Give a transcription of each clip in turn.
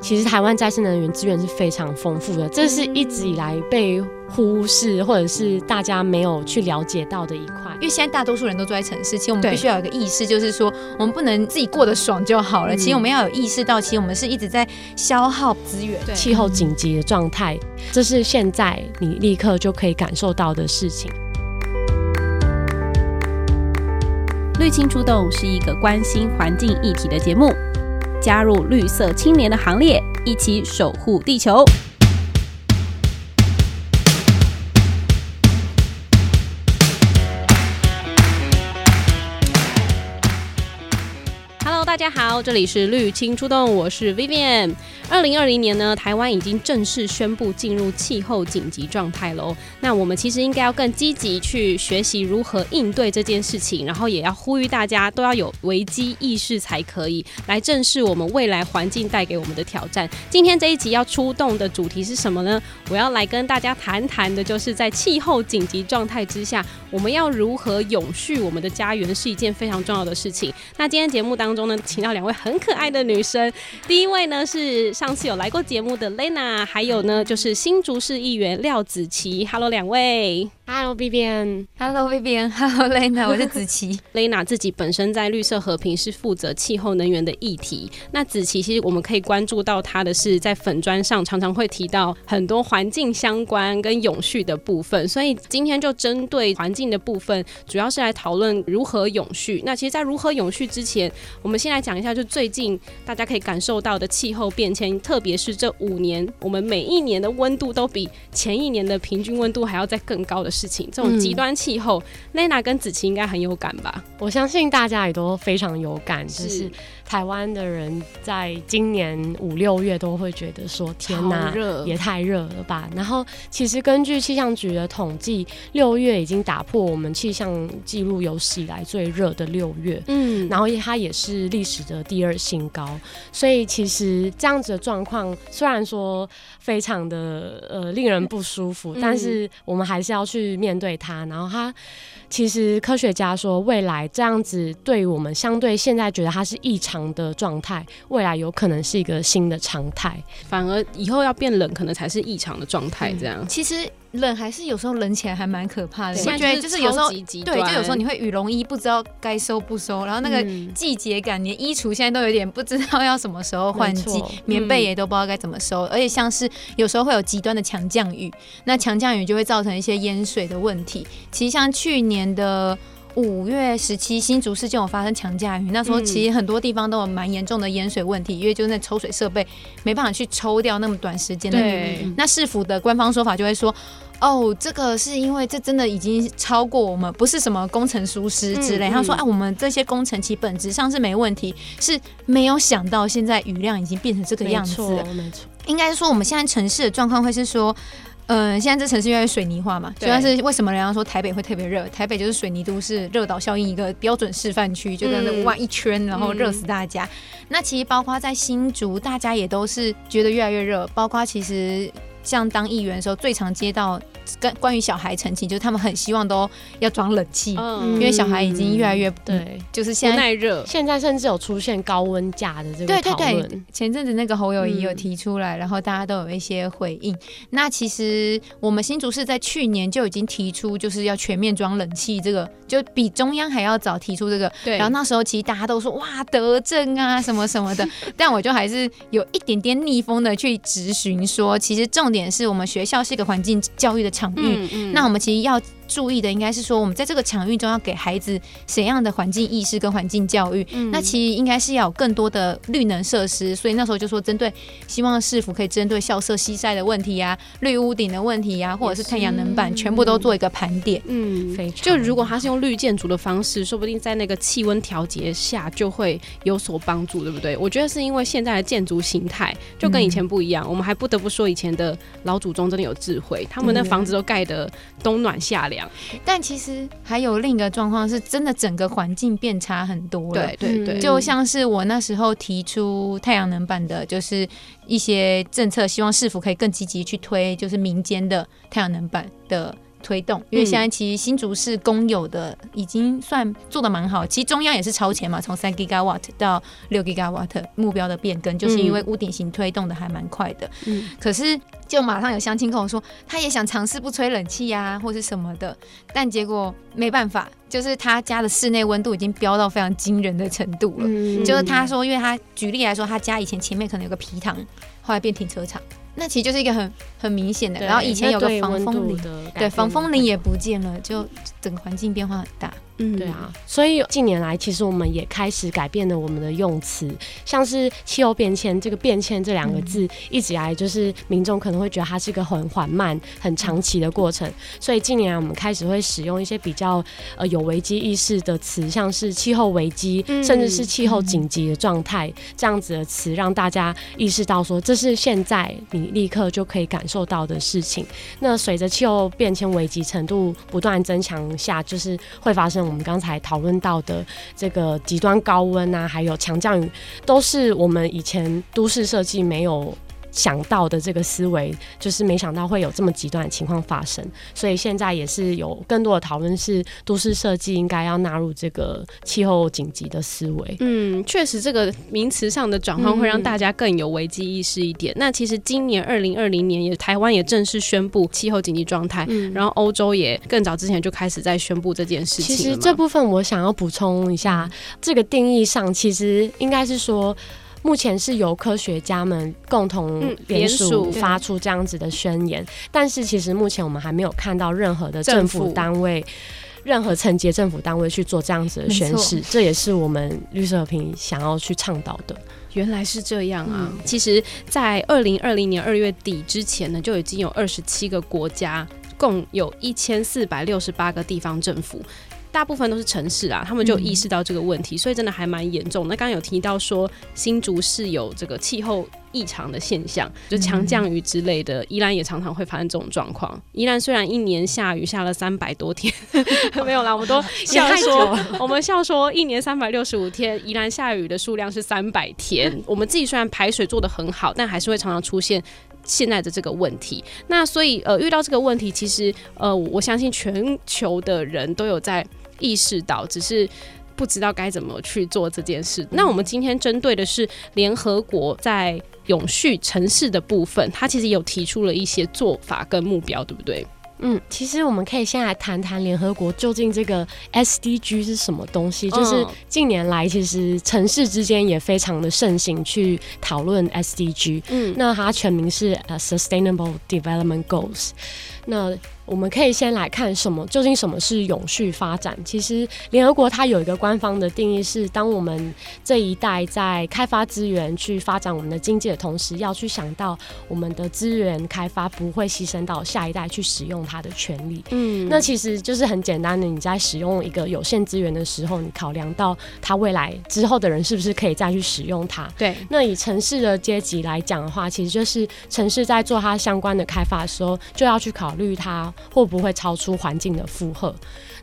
其实台湾再生能源资源是非常丰富的，这是一直以来被忽视或者是大家没有去了解到的一块。因为现在大多数人都住在城市，其实我们必须要有一个意识，就是说我们不能自己过得爽就好了。其实我们要有意识到，其实我们是一直在消耗资源。对，气候紧急的状态，这是现在你立刻就可以感受到的事情。绿青出动是一个关心环境议题的节目，加入绿色青年的行列，一起守护地球。大家好，这里是绿青出动，我是 Vivian。二零二零年呢，台湾已经正式宣布进入气候紧急状态喽。那我们其实应该要更积极去学习如何应对这件事情，然后也要呼吁大家都要有危机意识才可以来正视我们未来环境带给我们的挑战。今天这一集要出动的主题是什么呢？我要来跟大家谈谈的，就是在气候紧急状态之下，我们要如何永续我们的家园，是一件非常重要的事情。那今天节目当中呢，请到两位很可爱的女生，第一位呢是。上次有来过节目的 Lena，还有呢，就是新竹市议员廖子琪。Hello，两位。Hello Vivian Hello Vivian Hello Lena，我是子琪。Lena 自己本身在绿色和平是负责气候能源的议题。那子琪其实我们可以关注到她的是在粉砖上常常会提到很多环境相关跟永续的部分。所以今天就针对环境的部分，主要是来讨论如何永续。那其实，在如何永续之前，我们先来讲一下，就最近大家可以感受到的气候变迁，特别是这五年，我们每一年的温度都比前一年的平均温度还要再更高的事情，这种极端气候，Lena、嗯、跟子琪应该很有感吧？我相信大家也都非常有感，就是台湾的人在今年五六月都会觉得说：“天哪，也太热了吧！”然后，其实根据气象局的统计，六月已经打破我们气象记录有史以来最热的六月。嗯，然后它也是历史的第二新高。所以，其实这样子的状况虽然说非常的呃令人不舒服，但是我们还是要去面对。它，然后它其实科学家说，未来这样子对于我们相对现在觉得它是异常的状态，未来有可能是一个新的常态，反而以后要变冷，可能才是异常的状态。这样，嗯，其实。冷还是有时候冷起来还蛮可怕的，我觉得就是有时候对，就有时候你会羽绒衣不知道该收不收，然后那个季节感，你的衣橱现在都有点不知道要什么时候换季，棉被也都不知道该怎么收，而且像是有时候会有极端的强降雨，那强降雨就会造成一些淹水的问题。其实像去年的五月十七，新竹市就有发生强降雨，那时候其实很多地方都有蛮严重的淹水问题，因为就是那抽水设备没办法去抽掉那么短时间的雨。那市府的官方说法就会说。哦，这个是因为这真的已经超过我们，不是什么工程疏失之类。嗯嗯、他说，啊，我们这些工程其本质上是没问题，是没有想到现在雨量已经变成这个样子了。没错，没错。应该说我们现在城市的状况会是说，嗯、呃，现在这城市越来越水泥化嘛，主要是为什么人家说台北会特别热？台北就是水泥都市热岛效应一个标准示范区，就在那挖一圈，然后热死大家。嗯、那其实包括在新竹，大家也都是觉得越来越热，包括其实。像当议员的时候，最常接到跟关于小孩陈情，就是他们很希望都要装冷气，嗯、因为小孩已经越来越对，嗯、就是现在耐热，现在甚至有出现高温假的这个讨论。对对对，前阵子那个侯友谊有提出来，嗯、然后大家都有一些回应。那其实我们新竹市在去年就已经提出，就是要全面装冷气，这个就比中央还要早提出这个。对。然后那时候其实大家都说哇德政啊什么什么的，但我就还是有一点点逆风的去质询说，其实重点是我们学校是一个环境教育的场域，嗯嗯、那我们其实要。注意的应该是说，我们在这个场域中要给孩子怎样的环境意识跟环境教育？嗯、那其实应该是要有更多的绿能设施。所以那时候就说，针对希望市府可以针对校舍西晒的问题呀、啊、绿屋顶的问题呀、啊，或者是太阳能板，全部都做一个盘点。嗯，非常。就如果它是用绿建筑的方式，说不定在那个气温调节下就会有所帮助，对不对？我觉得是因为现在的建筑形态就跟以前不一样。嗯、我们还不得不说，以前的老祖宗真的有智慧，他们的房子都盖得冬暖夏凉。但其实还有另一个状况，是真的整个环境变差很多了。对对对，就像是我那时候提出太阳能板的，就是一些政策，希望市府可以更积极去推，就是民间的太阳能板的。推动，因为现在其实新竹市公有的已经算做的蛮好，其实中央也是超前嘛，从三 gigawatt 到六 gigawatt 目标的变更，就是因为屋顶型推动的还蛮快的。嗯，可是就马上有相亲跟我说，他也想尝试不吹冷气呀，或是什么的，但结果没办法，就是他家的室内温度已经飙到非常惊人的程度了。嗯，就是他说，因为他举例来说，他家以前前面可能有个皮塘，后来变停车场。那其实就是一个很很明显的，然后以前有个防风林，对，防风林也不见了，就整个环境变化很大。嗯，对啊，所以近年来其实我们也开始改变了我们的用词，像是气候变迁这个变迁这两个字，一直以来就是民众可能会觉得它是一个很缓慢、很长期的过程，所以近年来我们开始会使用一些比较呃有危机意识的词，像是气候危机，甚至是气候紧急的状态这样子的词，让大家意识到说这是现在你立刻就可以感受到的事情。那随着气候变迁危机程度不断增强下，就是会发生。我们刚才讨论到的这个极端高温啊，还有强降雨，都是我们以前都市设计没有想到的这个思维，就是没想到会有这么极端的情况发生，所以现在也是有更多的讨论，是都市设计应该要纳入这个气候紧急的思维。嗯，确实，这个名词上的转换会让大家更有危机意识一点。嗯、那其实今年二零二零年也台湾也正式宣布气候紧急状态，嗯、然后欧洲也更早之前就开始在宣布这件事情。其实这部分我想要补充一下，嗯、这个定义上其实应该是说。目前是由科学家们共同联署发出这样子的宣言，但是其实目前我们还没有看到任何的政府单位、任何层级政府单位去做这样子的宣誓，这也是我们绿色和平想要去倡导的。原来是这样啊！其实，在二零二零年二月底之前呢，就已经有二十七个国家，共有一千四百六十八个地方政府。大部分都是城市啊，他们就意识到这个问题，嗯、所以真的还蛮严重。那刚刚有提到说新竹是有这个气候异常的现象，就强降雨之类的，宜兰也常常会发生这种状况。宜兰虽然一年下雨下了三百多天，没有啦，我们都笑说，我们笑说一年三百六十五天，宜兰下雨的数量是三百天。我们自己虽然排水做得很好，但还是会常常出现现在的这个问题。那所以呃，遇到这个问题，其实呃，我相信全球的人都有在。意识到，只是不知道该怎么去做这件事。那我们今天针对的是联合国在永续城市的部分，它其实有提出了一些做法跟目标，对不对？嗯，其实我们可以先来谈谈联合国究竟这个 SDG 是什么东西。就是近年来，其实城市之间也非常的盛行去讨论 SDG。嗯，那它全名是呃 Sustainable Development Goals。那我们可以先来看什么，究竟什么是永续发展？其实联合国它有一个官方的定义是，当我们这一代在开发资源去发展我们的经济的同时，要去想到我们的资源开发不会牺牲到下一代去使用它的权利。嗯，那其实就是很简单的，你在使用一个有限资源的时候，你考量到它未来之后的人是不是可以再去使用它？对。那以城市的阶级来讲的话，其实就是城市在做它相关的开发的时候，就要去考虑它。会不会超出环境的负荷？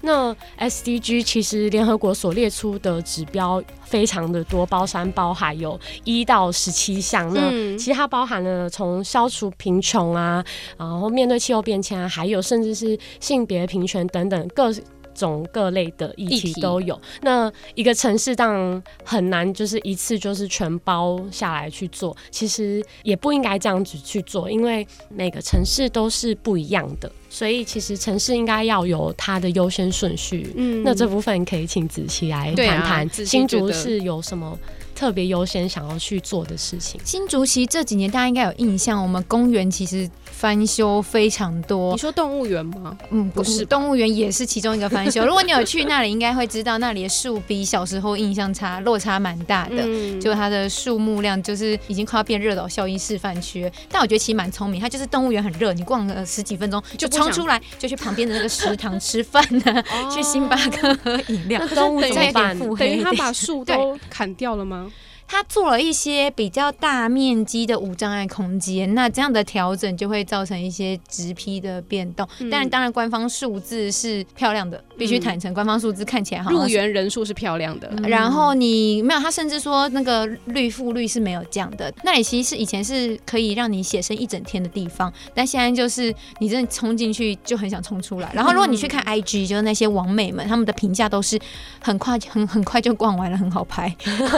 那 SDG 其实联合国所列出的指标非常的多，包山包海，有一到十七项。那其实它包含了从消除贫穷啊，然后面对气候变迁啊，还有甚至是性别平权等等各。种各类的议题都有，那一个城市当然很难，就是一次就是全包下来去做，其实也不应该这样子去做，因为每个城市都是不一样的，所以其实城市应该要有它的优先顺序。嗯，那这部分可以请子琪来谈谈，新竹是有什么特别优先想要去做的事情？新竹其实这几年大家应该有印象，我们公园其实。翻修非常多，你说动物园吗？嗯，不是，动物园也是其中一个翻修。如果你有去那里，应该会知道那里的树比小时候印象差，落差蛮大的。嗯，就它的树木量就是已经快要变热岛效应示范区。但我觉得其实蛮聪明，它就是动物园很热，你逛了十几分钟就冲出来，就去旁边的那个食堂吃饭呢，去星巴克喝饮料。那动物怎么办？等于他把树 都砍掉了吗？它做了一些比较大面积的无障碍空间，那这样的调整就会造成一些直批的变动。嗯、但当然，官方数字是漂亮的，必须坦诚，官方数字看起来好像入园人数是漂亮的。嗯、然后你没有，他甚至说那个绿覆率是没有降的。那里其实是以前是可以让你写生一整天的地方，但现在就是你真的冲进去就很想冲出来。然后如果你去看 IG，就是那些网美们他们的评价都是很快很很快就逛完了，很好拍。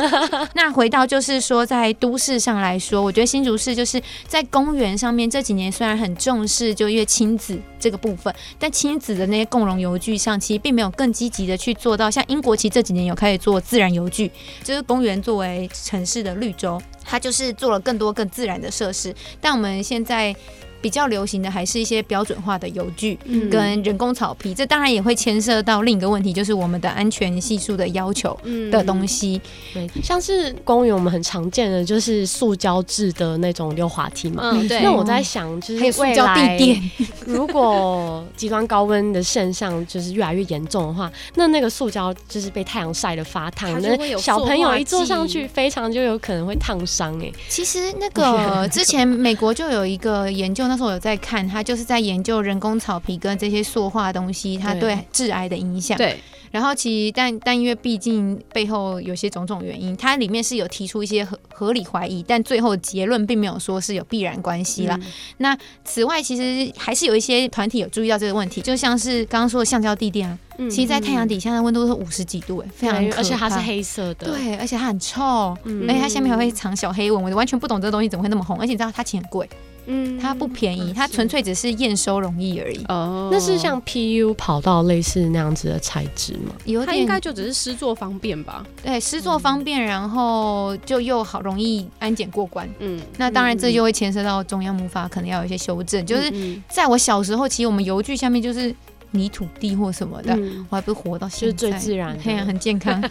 那回到就是说，在都市上来说，我觉得新竹市就是在公园上面这几年虽然很重视就因为亲子这个部分，但亲子的那些共融游具上，其实并没有更积极的去做到。像英国其实这几年有开始做自然游具，就是公园作为城市的绿洲，它就是做了更多更自然的设施。但我们现在。比较流行的还是一些标准化的油具跟人工草皮，嗯、这当然也会牵涉到另一个问题，就是我们的安全系数的要求的东西。嗯、对，像是公园我们很常见的就是塑胶制的那种溜滑梯嘛。嗯，对。那我在想，就是未来 如果极端高温的现象就是越来越严重的话，那那个塑胶就是被太阳晒得发烫，那小朋友一坐上去，非常就有可能会烫伤。哎，其实那个之前美国就有一个研究。那时候我有在看，他就是在研究人工草皮跟这些塑化东西，它对。致癌的影响。对，然后其实但但因为毕竟背后有些种种原因，它里面是有提出一些合合理怀疑，但最后结论并没有说是有必然关系啦。嗯、那此外，其实还是有一些团体有注意到这个问题，就像是刚刚说的橡胶地垫啊，嗯、其实在太阳底下的温度是五十几度，哎，非常而且它是黑色的，对，而且它很臭，嗯、而且它下面还会藏小黑蚊，我完全不懂这个东西怎么会那么红，而且你知道它钱很贵。嗯，它不便宜，它纯粹只是验收容易而已。哦，那是像 PU 跑道类似那样子的材质吗？有点，它应该就只是施作方便吧？对，施作方便，然后就又好容易安检过关。嗯，那当然这就会牵涉到中央木法可能要有一些修正。就是在我小时候，其实我们油具下面就是。泥土地或什么的，嗯、我还不是活到现在，就是最自然的，很健康。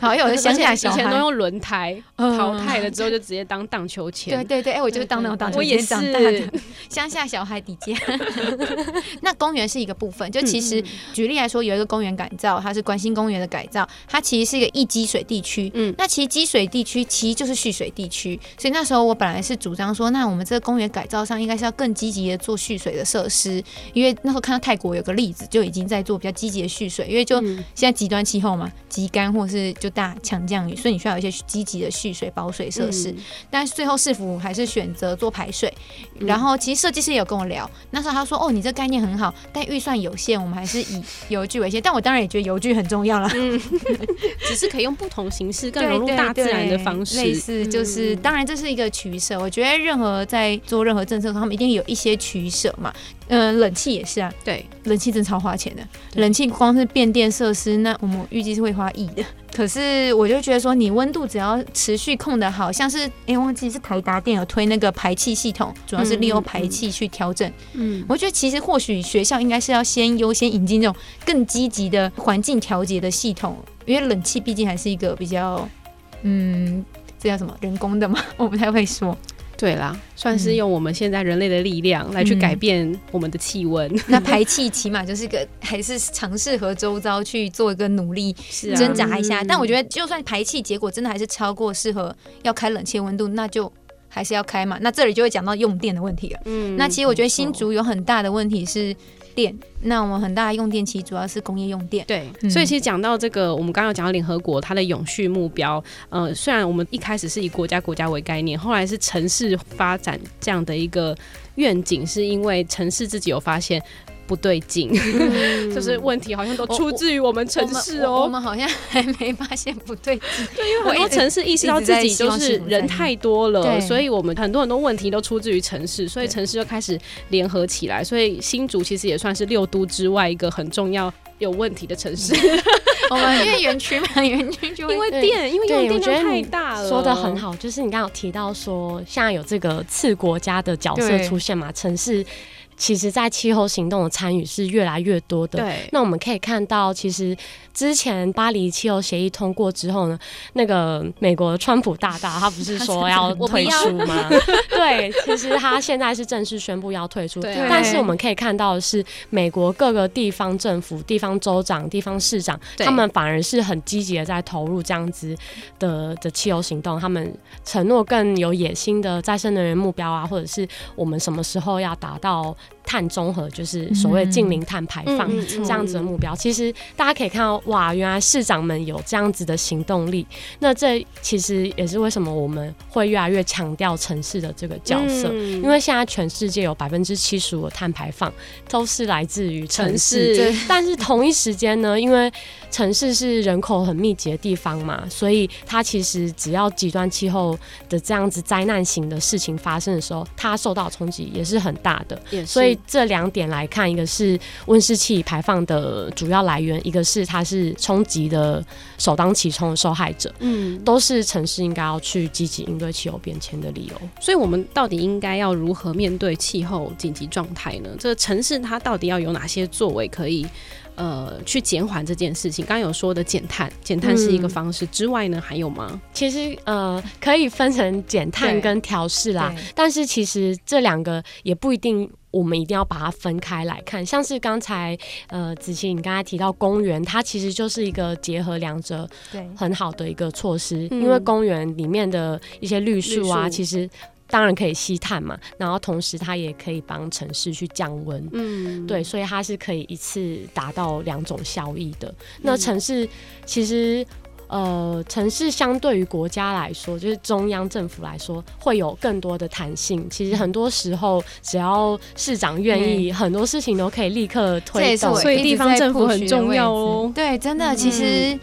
好，因为我是乡下小孩，以前都用轮胎，嗯、淘汰了之后就直接当荡秋千。对对对，哎、欸，我就是当那种荡秋千长大的乡下小孩底阶。那公园是一个部分，就其实举例来说，有一个公园改造，它是关心公园的改造，它其实是一个易积水地区。嗯，那其实积水地区其实就是蓄水地区，所以那时候我本来是主张说，那我们这个公园改造上应该是要更积极的做蓄水的设施，因为那时候看到泰国有个例。例子就已经在做比较积极的蓄水，因为就现在极端气候嘛，极干或是就大强降雨，所以你需要有一些积极的蓄水保水设施。嗯、但是最后市府还是选择做排水。嗯、然后其实设计师也有跟我聊，那时候他说：“哦，你这概念很好，但预算有限，我们还是以油具为先。”但我当然也觉得油具很重要了，嗯、只是可以用不同形式更融入大自然的方式。类似就是，嗯、当然这是一个取舍。我觉得任何在做任何政策，他们一定有一些取舍嘛。嗯、呃，冷气也是啊，对，冷气真超花钱的。冷气光是变电设施，那我们预计是会花亿的。可是我就觉得说，你温度只要持续控得好，像是哎，忘记是台达电有推那个排气系统，主要是利用排气去调整。嗯，嗯我觉得其实或许学校应该是要先优先引进这种更积极的环境调节的系统，因为冷气毕竟还是一个比较，嗯，这叫什么人工的嘛，我不太会说。对啦，算是用我们现在人类的力量来去改变我们的气温。嗯、那排气起码就是个，还是尝试和周遭去做一个努力，挣扎一下。啊、但我觉得，就算排气结果真的还是超过适合要开冷气温度，那就还是要开嘛。那这里就会讲到用电的问题了。嗯，那其实我觉得新竹有很大的问题是。电，那我们很大的用电其实主要是工业用电。对，嗯、所以其实讲到这个，我们刚刚讲到联合国它的永续目标，呃，虽然我们一开始是以国家国家为概念，后来是城市发展这样的一个愿景，是因为城市自己有发现。不对劲，嗯、就是问题好像都出自于我们城市哦。我们好像还没发现不对劲，对，因为很多城市意识到自己就是人太多了，所以我们很多很多问题都出自于城市，所以城市就开始联合起来。所以新竹其实也算是六都之外一个很重要有问题的城市。我 们因为园区嘛，园区就因为电，因为用电量太大了。说的很好，就是你刚刚有提到说，现在有这个次国家的角色出现嘛，城市。其实，在气候行动的参与是越来越多的。对，那我们可以看到，其实之前巴黎气候协议通过之后呢，那个美国川普大大他不是说 要退出吗？对，其实他现在是正式宣布要退出。对，但是我们可以看到的是，美国各个地方政府、地方州长、地方市长，他们反而是很积极的在投入这样子的的气候行动。他们承诺更有野心的再生能源目标啊，或者是我们什么时候要达到。碳中和就是所谓近零碳排放这样子的目标。其实大家可以看到，哇，原来市长们有这样子的行动力。那这其实也是为什么我们会越来越强调城市的这个角色，因为现在全世界有百分之七十五的碳排放都是来自于城市。但是同一时间呢，因为城市是人口很密集的地方嘛，所以它其实只要极端气候的这样子灾难型的事情发生的时候，它受到冲击也是很大的。所以。这两点来看，一个是温室气排放的主要来源，一个是它是冲击的首当其冲的受害者。嗯，都是城市应该要去积极应对气候变迁的理由。所以，我们到底应该要如何面对气候紧急状态呢？这个城市它到底要有哪些作为可以呃去减缓这件事情？刚刚有说的减碳，减碳是一个方式，嗯、之外呢，还有吗？其实呃，可以分成减碳跟调试啦。但是其实这两个也不一定。我们一定要把它分开来看，像是刚才呃子琪你刚才提到公园，它其实就是一个结合两者对。很好的一个措施，因为公园里面的一些绿树啊，其实当然可以吸碳嘛，然后同时它也可以帮城市去降温，嗯，对，所以它是可以一次达到两种效益的。那城市其实。呃，城市相对于国家来说，就是中央政府来说，会有更多的弹性。其实很多时候，只要市长愿意，嗯，很多事情都可以立刻推动。所以地方政府很重要哦。对，真的，其实。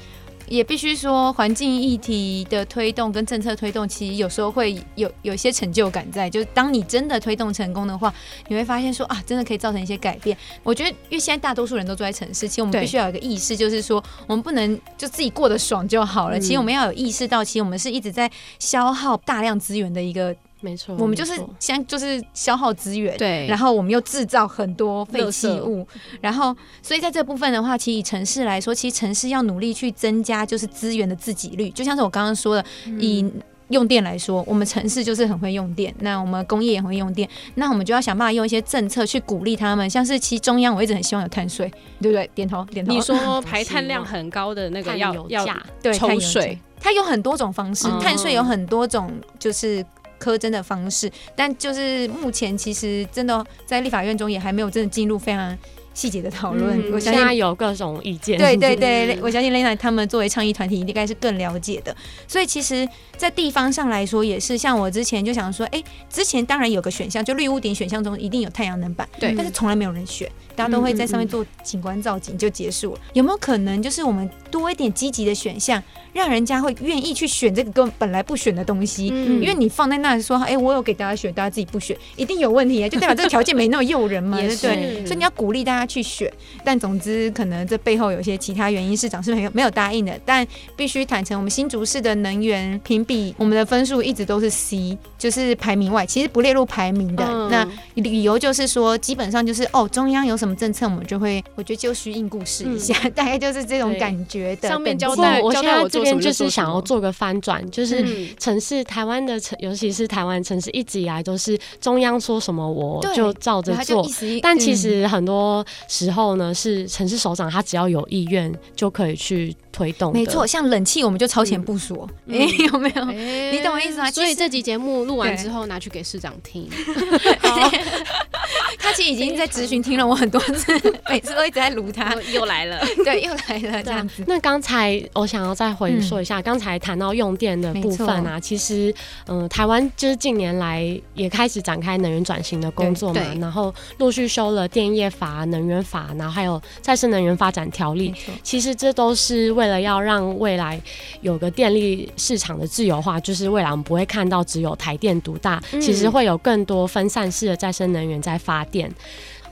也必须说，环境议题的推动跟政策推动，其实有时候会有有些成就感在。就是当你真的推动成功的话，你会发现说啊，真的可以造成一些改变。我觉得，因为现在大多数人都住在城市，其实我们必须要有一个意识，就是说，我们不能就自己过得爽就好了。其实我们要有意识到，其实我们是一直在消耗大量资源的一个。没错，我们就是先就是消耗资源，对，然后我们又制造很多废弃物，然后所以在这部分的话，其实以城市来说，其实城市要努力去增加就是资源的自给率，就像是我刚刚说的，以用电来说，我们城市就是很会用电，那我们工业也很会用电，那我们就要想办法用一些政策去鼓励他们，像是其实中央我一直很希望有碳税，对不对？点头点头。你说 排碳量很高的那个要要对抽税，它有很多种方式，碳税有很多种，就是。苛征的方式，但就是目前其实真的在立法院中也还没有真的进入非常细节的讨论，嗯，我相信有各种意见。对对对，我相信 Lena 他们作为倡议团体应该是更了解的。所以其实，在地方上来说，也是像我之前就想说，哎、欸，之前当然有个选项，就绿屋顶选项中一定有太阳能板，对，但是从来没有人选，大家都会在上面做景观造景就结束了。嗯嗯嗯，有没有可能就是我们多一点积极的选项，让人家会愿意去选这个跟本来不选的东西？嗯，因为你放在那里说，哎、欸，我有给大家选，大家自己不选，一定有问题啊，就代表这个条件没那么诱人嘛，对不对？所以你要鼓励大家。去选，但总之可能这背后有一些其他原因，市长是没有没有答应的。但必须坦诚，我们新竹市的能源评比，我们的分数一直都是 C，就是排名外，其实不列入排名的。嗯、那理由就是说，基本上就是哦，中央有什么政策，我们就会，我觉得就需应故事一下，嗯、大概就是这种感觉的。上面交代，我现在这边就是想要做个翻转，就是城市台湾的城，尤其是台湾城市，一直以来都是中央说什么我就照着做，但其实很多。时候呢，是城市首长，他只要有意愿就可以去推动。没错，像冷气，我们就超前部署。哎、嗯欸，有没有？欸、你懂我意思吗？所以这集节目录完之后，拿去给市长听。他其实已经在咨询听了我很多次，每次都一直在撸他。又来了，对，又来了这样子。那刚才我想要再回说一下，刚、嗯、才谈到用电的部分啊，其实，嗯、呃，台湾就是近年来也开始展开能源转型的工作嘛，然后陆续修了电业法、能源法，然后还有再生能源发展条例。其实这都是为了要让未来有个电力市场的自由化，就是未来我们不会看到只有台电独大，嗯、其实会有更多分散式的再生能源在发电。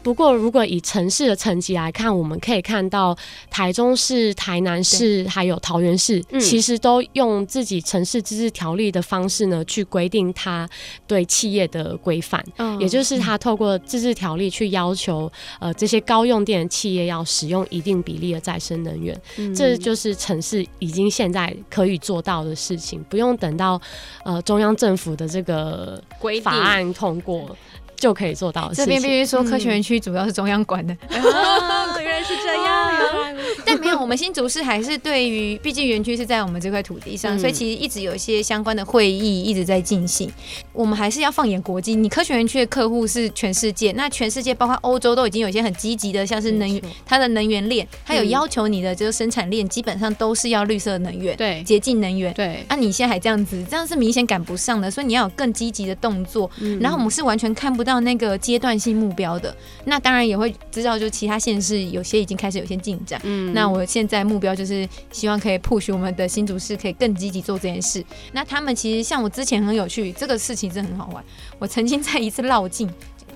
不过，如果以城市的层级来看，我们可以看到台中市、台南市还有桃园市，其实都用自己城市自治条例的方式呢，去规定它对企业的规范。嗯，也就是它透过自治条例去要求，呃，这些高用电的企业要使用一定比例的再生能源。嗯，这就是城市已经现在可以做到的事情，不用等到呃中央政府的这个法案通过。就可以做到。这边必须说，科学园区主要是中央管的。嗯哦，原来是这样。但没有，我们新竹市还是对于，毕竟园区是在我们这块土地上，嗯，所以其实一直有一些相关的会议一直在进行。我们还是要放眼国际，你科学园区的客户是全世界，那全世界包括欧洲都已经有一些很积极的，像是能源，它的能源链，它有要求你的这个生产链基本上都是要绿色能源，对，洁净能源，对。啊，你现在还这样子，这样是明显赶不上的，所以你要有更积极的动作。嗯，然后我们是完全看不到。到那个阶段性目标的，那当然也会知道，就其他县市有些已经开始有些进展。嗯，那我现在目标就是希望可以 push 我们的新竹市可以更积极做这件事。那他们其实像我之前很有趣，这个事情真的很好玩。我曾经在一次绕境。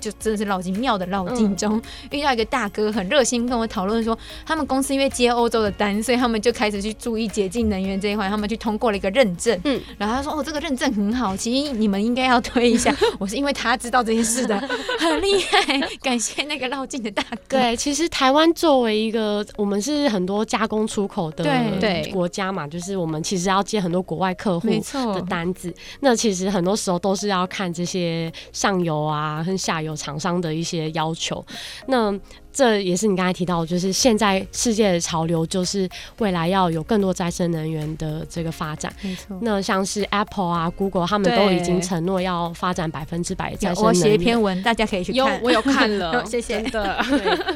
就真的是绕境庙的绕境中、嗯、遇到一个大哥，很热心跟我讨论说，他们公司因为接欧洲的单，所以他们就开始去注意洁净能源这一块，他们去通过了一个认证。嗯，然后他说：“哦，这个认证很好，其实你们应该要推一下。”我是因为他知道这件事的，很厉害，感谢那个绕境的大哥。对，其实台湾作为一个我们是很多加工出口的对国家嘛，就是我们其实要接很多国外客户的单子，那其实很多时候都是要看这些上游啊跟下游。厂商的一些要求，那。这也是你刚才提到，就是现在世界的潮流，就是未来要有更多再生能源的这个发展。没错。那像是 Apple 啊、Google，他们都已经承诺要发展百分之百再生能源。我写一篇文，大家可以去看。有，我有看了，谢谢。的。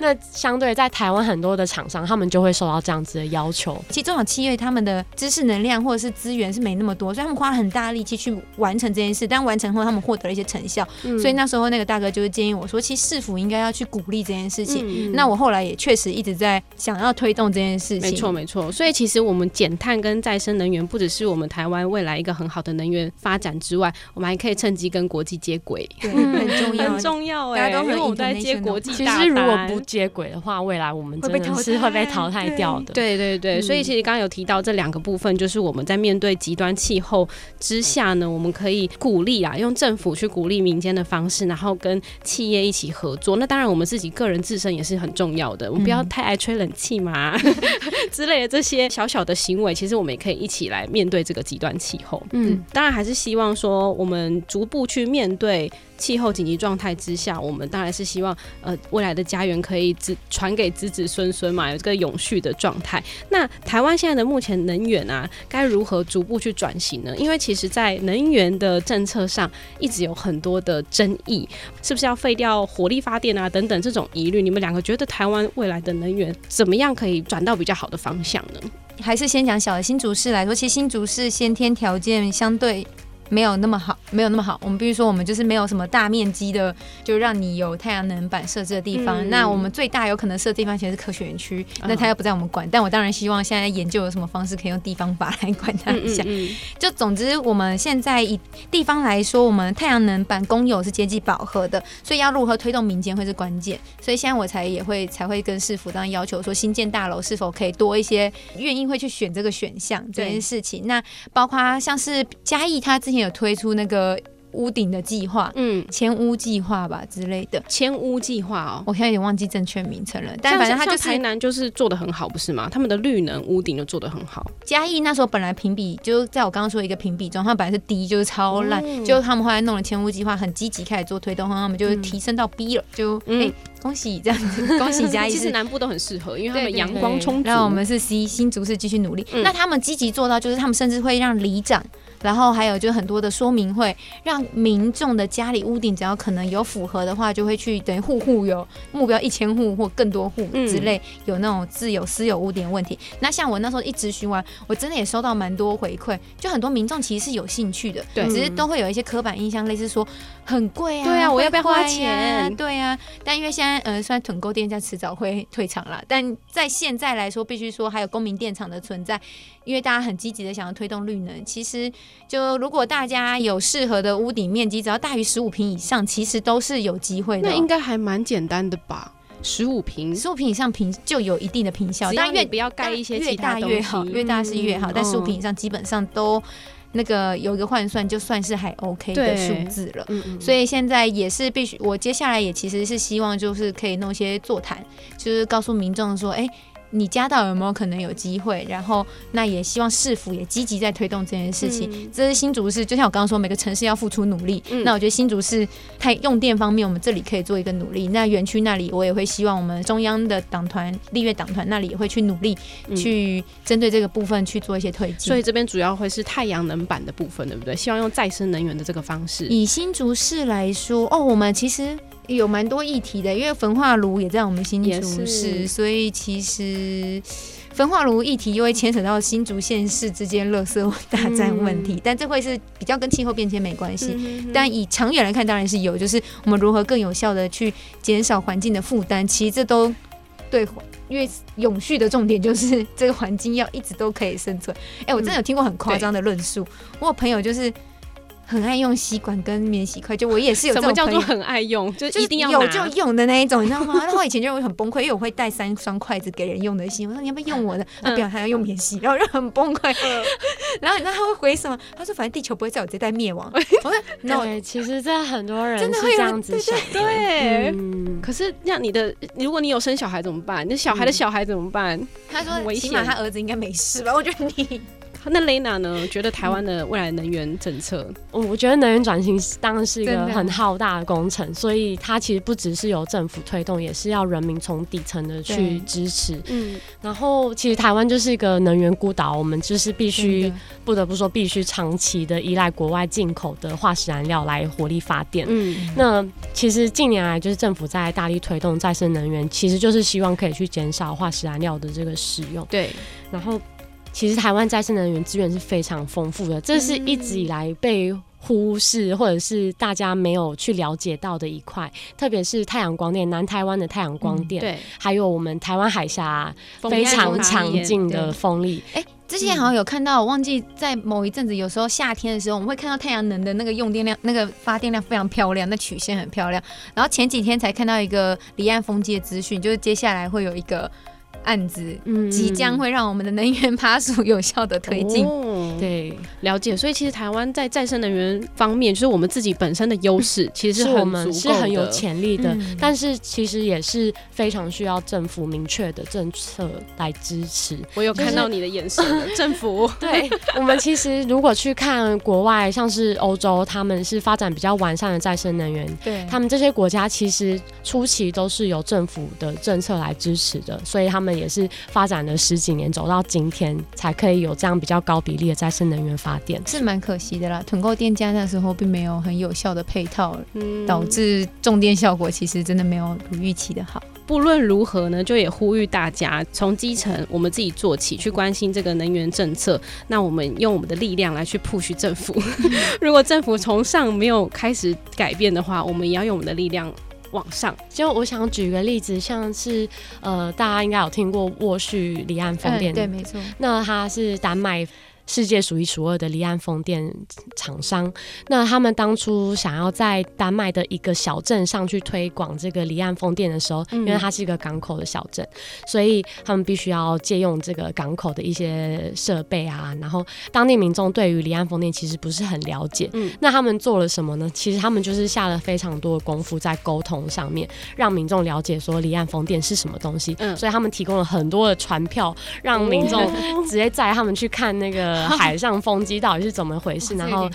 那相对在台湾很多的厂商，他们就会受到这样子的要求。其实中小企业他们的知识能量或者是资源是没那么多，所以他们花了很大力气去完成这件事。但完成后，他们获得了一些成效。嗯。所以那时候那个大哥就是建议我说，其实市府应该要去鼓励这件事情。嗯、那我后来也确实一直在想要推动这件事情。没错，没错。所以其实我们减碳跟再生能源，不只是我们台湾未来一个很好的能源发展之外，我们还可以趁机跟国际接轨。对，很重要，很重要哎、欸。大家都很在接国际。其实如果不接轨的话，未来我们真的是会被淘汰掉的。对对对，所以其实刚刚有提到这两个部分，就是我们在面对极端气候之下呢，我们可以鼓励啊，用政府去鼓励民间的方式，然后跟企业一起合作。那当然，我们自己个人自身也是很重要的，我们不要太爱吹冷气嘛、嗯、之类的这些小小的行为，其实我们也可以一起来面对这个极端气候。嗯，当然还是希望说，我们逐步去面对。气候紧急状态之下，我们当然是希望，呃，未来的家园可以子传给子子孙孙嘛，有这个永续的状态。那台湾现在的目前能源啊，该如何逐步去转型呢？因为其实，在能源的政策上，一直有很多的争议，是不是要废掉火力发电啊等等这种疑虑？你们两个觉得台湾未来的能源怎么样可以转到比较好的方向呢？还是先讲小的新竹市来说，其实新竹市先天条件相对。没有那么好，没有那么好。我们比如说，我们就是没有什么大面积的，就让你有太阳能板设置的地方。嗯、那我们最大有可能设的地方其实是科学园区，嗯、那它又不在我们管。但我当然希望现在研究有什么方式可以用地方法来管它一下。就总之，我们现在以地方来说，我们太阳能板公有是接近饱和的，所以要如何推动民间会是关键。所以现在我才也会才会跟市府当要求说，新建大楼是否可以多一些愿意会去选这个选项这件事情。那包括像是嘉义，他之前。有推出那个屋顶的计划，嗯，迁屋计划吧之类的，迁屋计划哦，我现在有点忘记正确名称了。但反正他就是台南就是做的很好，不是吗？他们的绿能屋顶就做的很好。嘉义那时候本来评比就在我刚刚说一个评比中，他们本来是 D，就是超烂，嗯、就他们后来弄了迁屋计划，很积极开始做推动，他们就提升到 B 了，就嗯。欸恭喜这样子，恭喜嘉义。其实南部都很适合，因为他们阳光充足。然后我们是 C 新竹市继续努力。嗯、那他们积极做到，就是他们甚至会让里长，然后还有就很多的说明会，让民众的家里屋顶只要可能有符合的话，就会去等于户户有目标一千户或更多户之类，有那种自有私有屋顶问题。那像我那时候一直询完，我真的也收到蛮多回馈，就很多民众其实是有兴趣的，对，只是都会有一些刻板印象，类似说很贵啊，对啊，我要不要花钱？对啊，但因为现在。呃，虽然囤购电价迟早会退场了，但在现在来说，必须说还有公民电厂的存在，因为大家很积极的想要推动绿能。其实就如果大家有适合的屋顶面积，只要大于十五平以上，其实都是有机会的。那应该还蛮简单的吧？十五平，十五平以上平就有一定的平效，但越不要盖一些越大越好，越大是越好。嗯、但十五平以上基本上都那个有一个换算，就算是还 OK 的数字了。嗯嗯。所以现在也是必须，我接下来也其实是希望就是可以弄一些座谈，就是告诉民众说，哎、欸。你家到有没有可能有机会？然后那也希望市府也积极在推动这件事情。嗯、这是新竹市，就像我刚刚说，每个城市要付出努力。嗯、那我觉得新竹市太用电方面，我们这里可以做一个努力。那园区那里，我也会希望我们中央的党团、立院党团那里也会去努力，嗯、去针对这个部分去做一些推进。所以这边主要会是太阳能板的部分，对不对？希望用再生能源的这个方式。以新竹市来说，哦，我们其实。有蛮多议题的，因为焚化炉也在我们新竹市，所以其实焚化炉议题又会牵扯到新竹县市之间垃圾大战问题，嗯、但这会是比较跟气候变迁没关系。嗯、哼但以长远来看，当然是有，就是我们如何更有效的去减少环境的负担，其实这都对，因为永续的重点就是这个环境要一直都可以生存。哎、欸，我真的有听过很夸张的论述，嗯、我有朋友就是。很爱用吸管跟免洗筷，就我也是有这种。什么叫做很爱用？就一定要有就用的那一种，你知道吗？然后我以前就会很崩溃，因为我会带三双筷子给人用的心。我说你要不要用我的？他表还要用免洗，然后就很崩溃。然后你知道他会回什么？他说反正地球不会在我这代灭亡。我说对，其实这很多人真的会这样子想。对，可是那你的，如果你有生小孩怎么办？那小孩的小孩怎么办？他说起码他儿子应该没事吧？我觉得你。那 Lena 呢？觉得台湾的未来能源政策，我、嗯、我觉得能源转型当然是一个很浩大的工程，所以它其实不只是由政府推动，也是要人民从底层的去支持。嗯，然后其实台湾就是一个能源孤岛，我们就是必须不得不说，必须长期的依赖国外进口的化石燃料来火力发电。嗯，那其实近年来就是政府在大力推动再生能源，其实就是希望可以去减少化石燃料的这个使用。对，然后。其实台湾再生能源资源是非常丰富的，这是一直以来被忽视或者是大家没有去了解到的一块，特别是太阳光电，南台湾的太阳光电，嗯、对，还有我们台湾海峡非常强劲的风力。哎，之前好像有看到，我忘记在某一阵子，有时候夏天的时候，我们会看到太阳能的那个用电量，那个发电量非常漂亮，那曲线很漂亮。然后前几天才看到一个离岸风机的资讯，就是接下来会有一个。案子即将会让我们的能源 爬树有效的推进，哦、对，了解。所以其实台湾在再生能源方面，就是我们自己本身的优势，其实是我们是很有潜力的。嗯、但是其实也是非常需要政府明确的政策来支持。我有看到你的眼神，就是、政府。对，我们其实如果去看国外，像是欧洲，他们是发展比较完善的再生能源，对他们这些国家其实初期都是由政府的政策来支持的，所以他们。也是发展了十几年，走到今天才可以有这样比较高比例的再生能源发电，是蛮可惜的啦。囤购电价那时候并没有很有效的配套，嗯、导致重电效果其实真的没有如预期的好。不论如何呢，就也呼吁大家从基层我们自己做起，去关心这个能源政策。那我们用我们的力量来去 push 政府。如果政府从上没有开始改变的话，我们也要用我们的力量。往上，就我想举个例子，像是呃，大家应该有听过沃旭离岸风电，嗯，对，没错，那它是丹麦。世界数一数二的离岸风电厂商，那他们当初想要在丹麦的一个小镇上去推广这个离岸风电的时候，因为它是一个港口的小镇，所以他们必须要借用这个港口的一些设备啊。然后当地民众对于离岸风电其实不是很了解，嗯，那他们做了什么呢？其实他们就是下了非常多的功夫在沟通上面，让民众了解说离岸风电是什么东西。嗯，所以他们提供了很多的船票，让民众 直接载他们去看那个。海上风机到底是怎么回事？然后。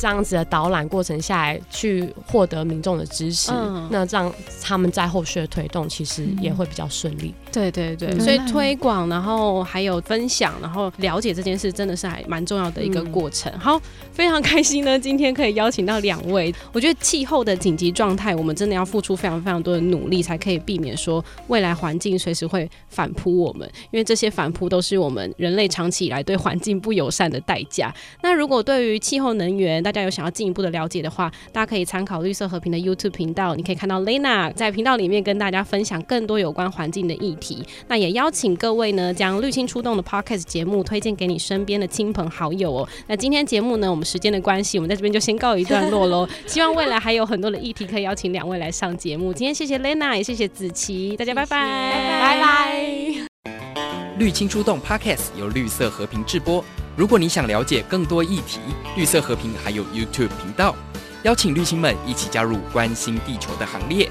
这样子的导览过程下来，去获得民众的支持，嗯、那这样他们在后续的推动其实也会比较顺利。嗯、对对对，嗯、所以推广，然后还有分享，然后了解这件事，真的是还蛮重要的一个过程。嗯、好，非常开心呢，今天可以邀请到两位。我觉得气候的紧急状态，我们真的要付出非常非常多的努力，才可以避免说未来环境随时会反扑我们，因为这些反扑都是我们人类长期以来对环境不友善的代价。那如果对于气候能源，大家有想要进一步的了解的话，大家可以参考绿色和平的 YouTube 频道，你可以看到 Lena 在频道里面跟大家分享更多有关环境的议题。那也邀请各位呢，将绿青出动的 Podcast 节目推荐给你身边的亲朋好友哦。那今天节目呢，我们时间的关系，我们在这边就先告一段落喽。希望未来还有很多的议题可以邀请两位来上节目。今天谢谢 Lena，也谢谢子琪，大家拜拜，拜拜。绿青出动 Podcast 由绿色和平制播。如果你想了解更多议题，绿色和平还有 YouTube 频道，邀请绿青们一起加入关心地球的行列。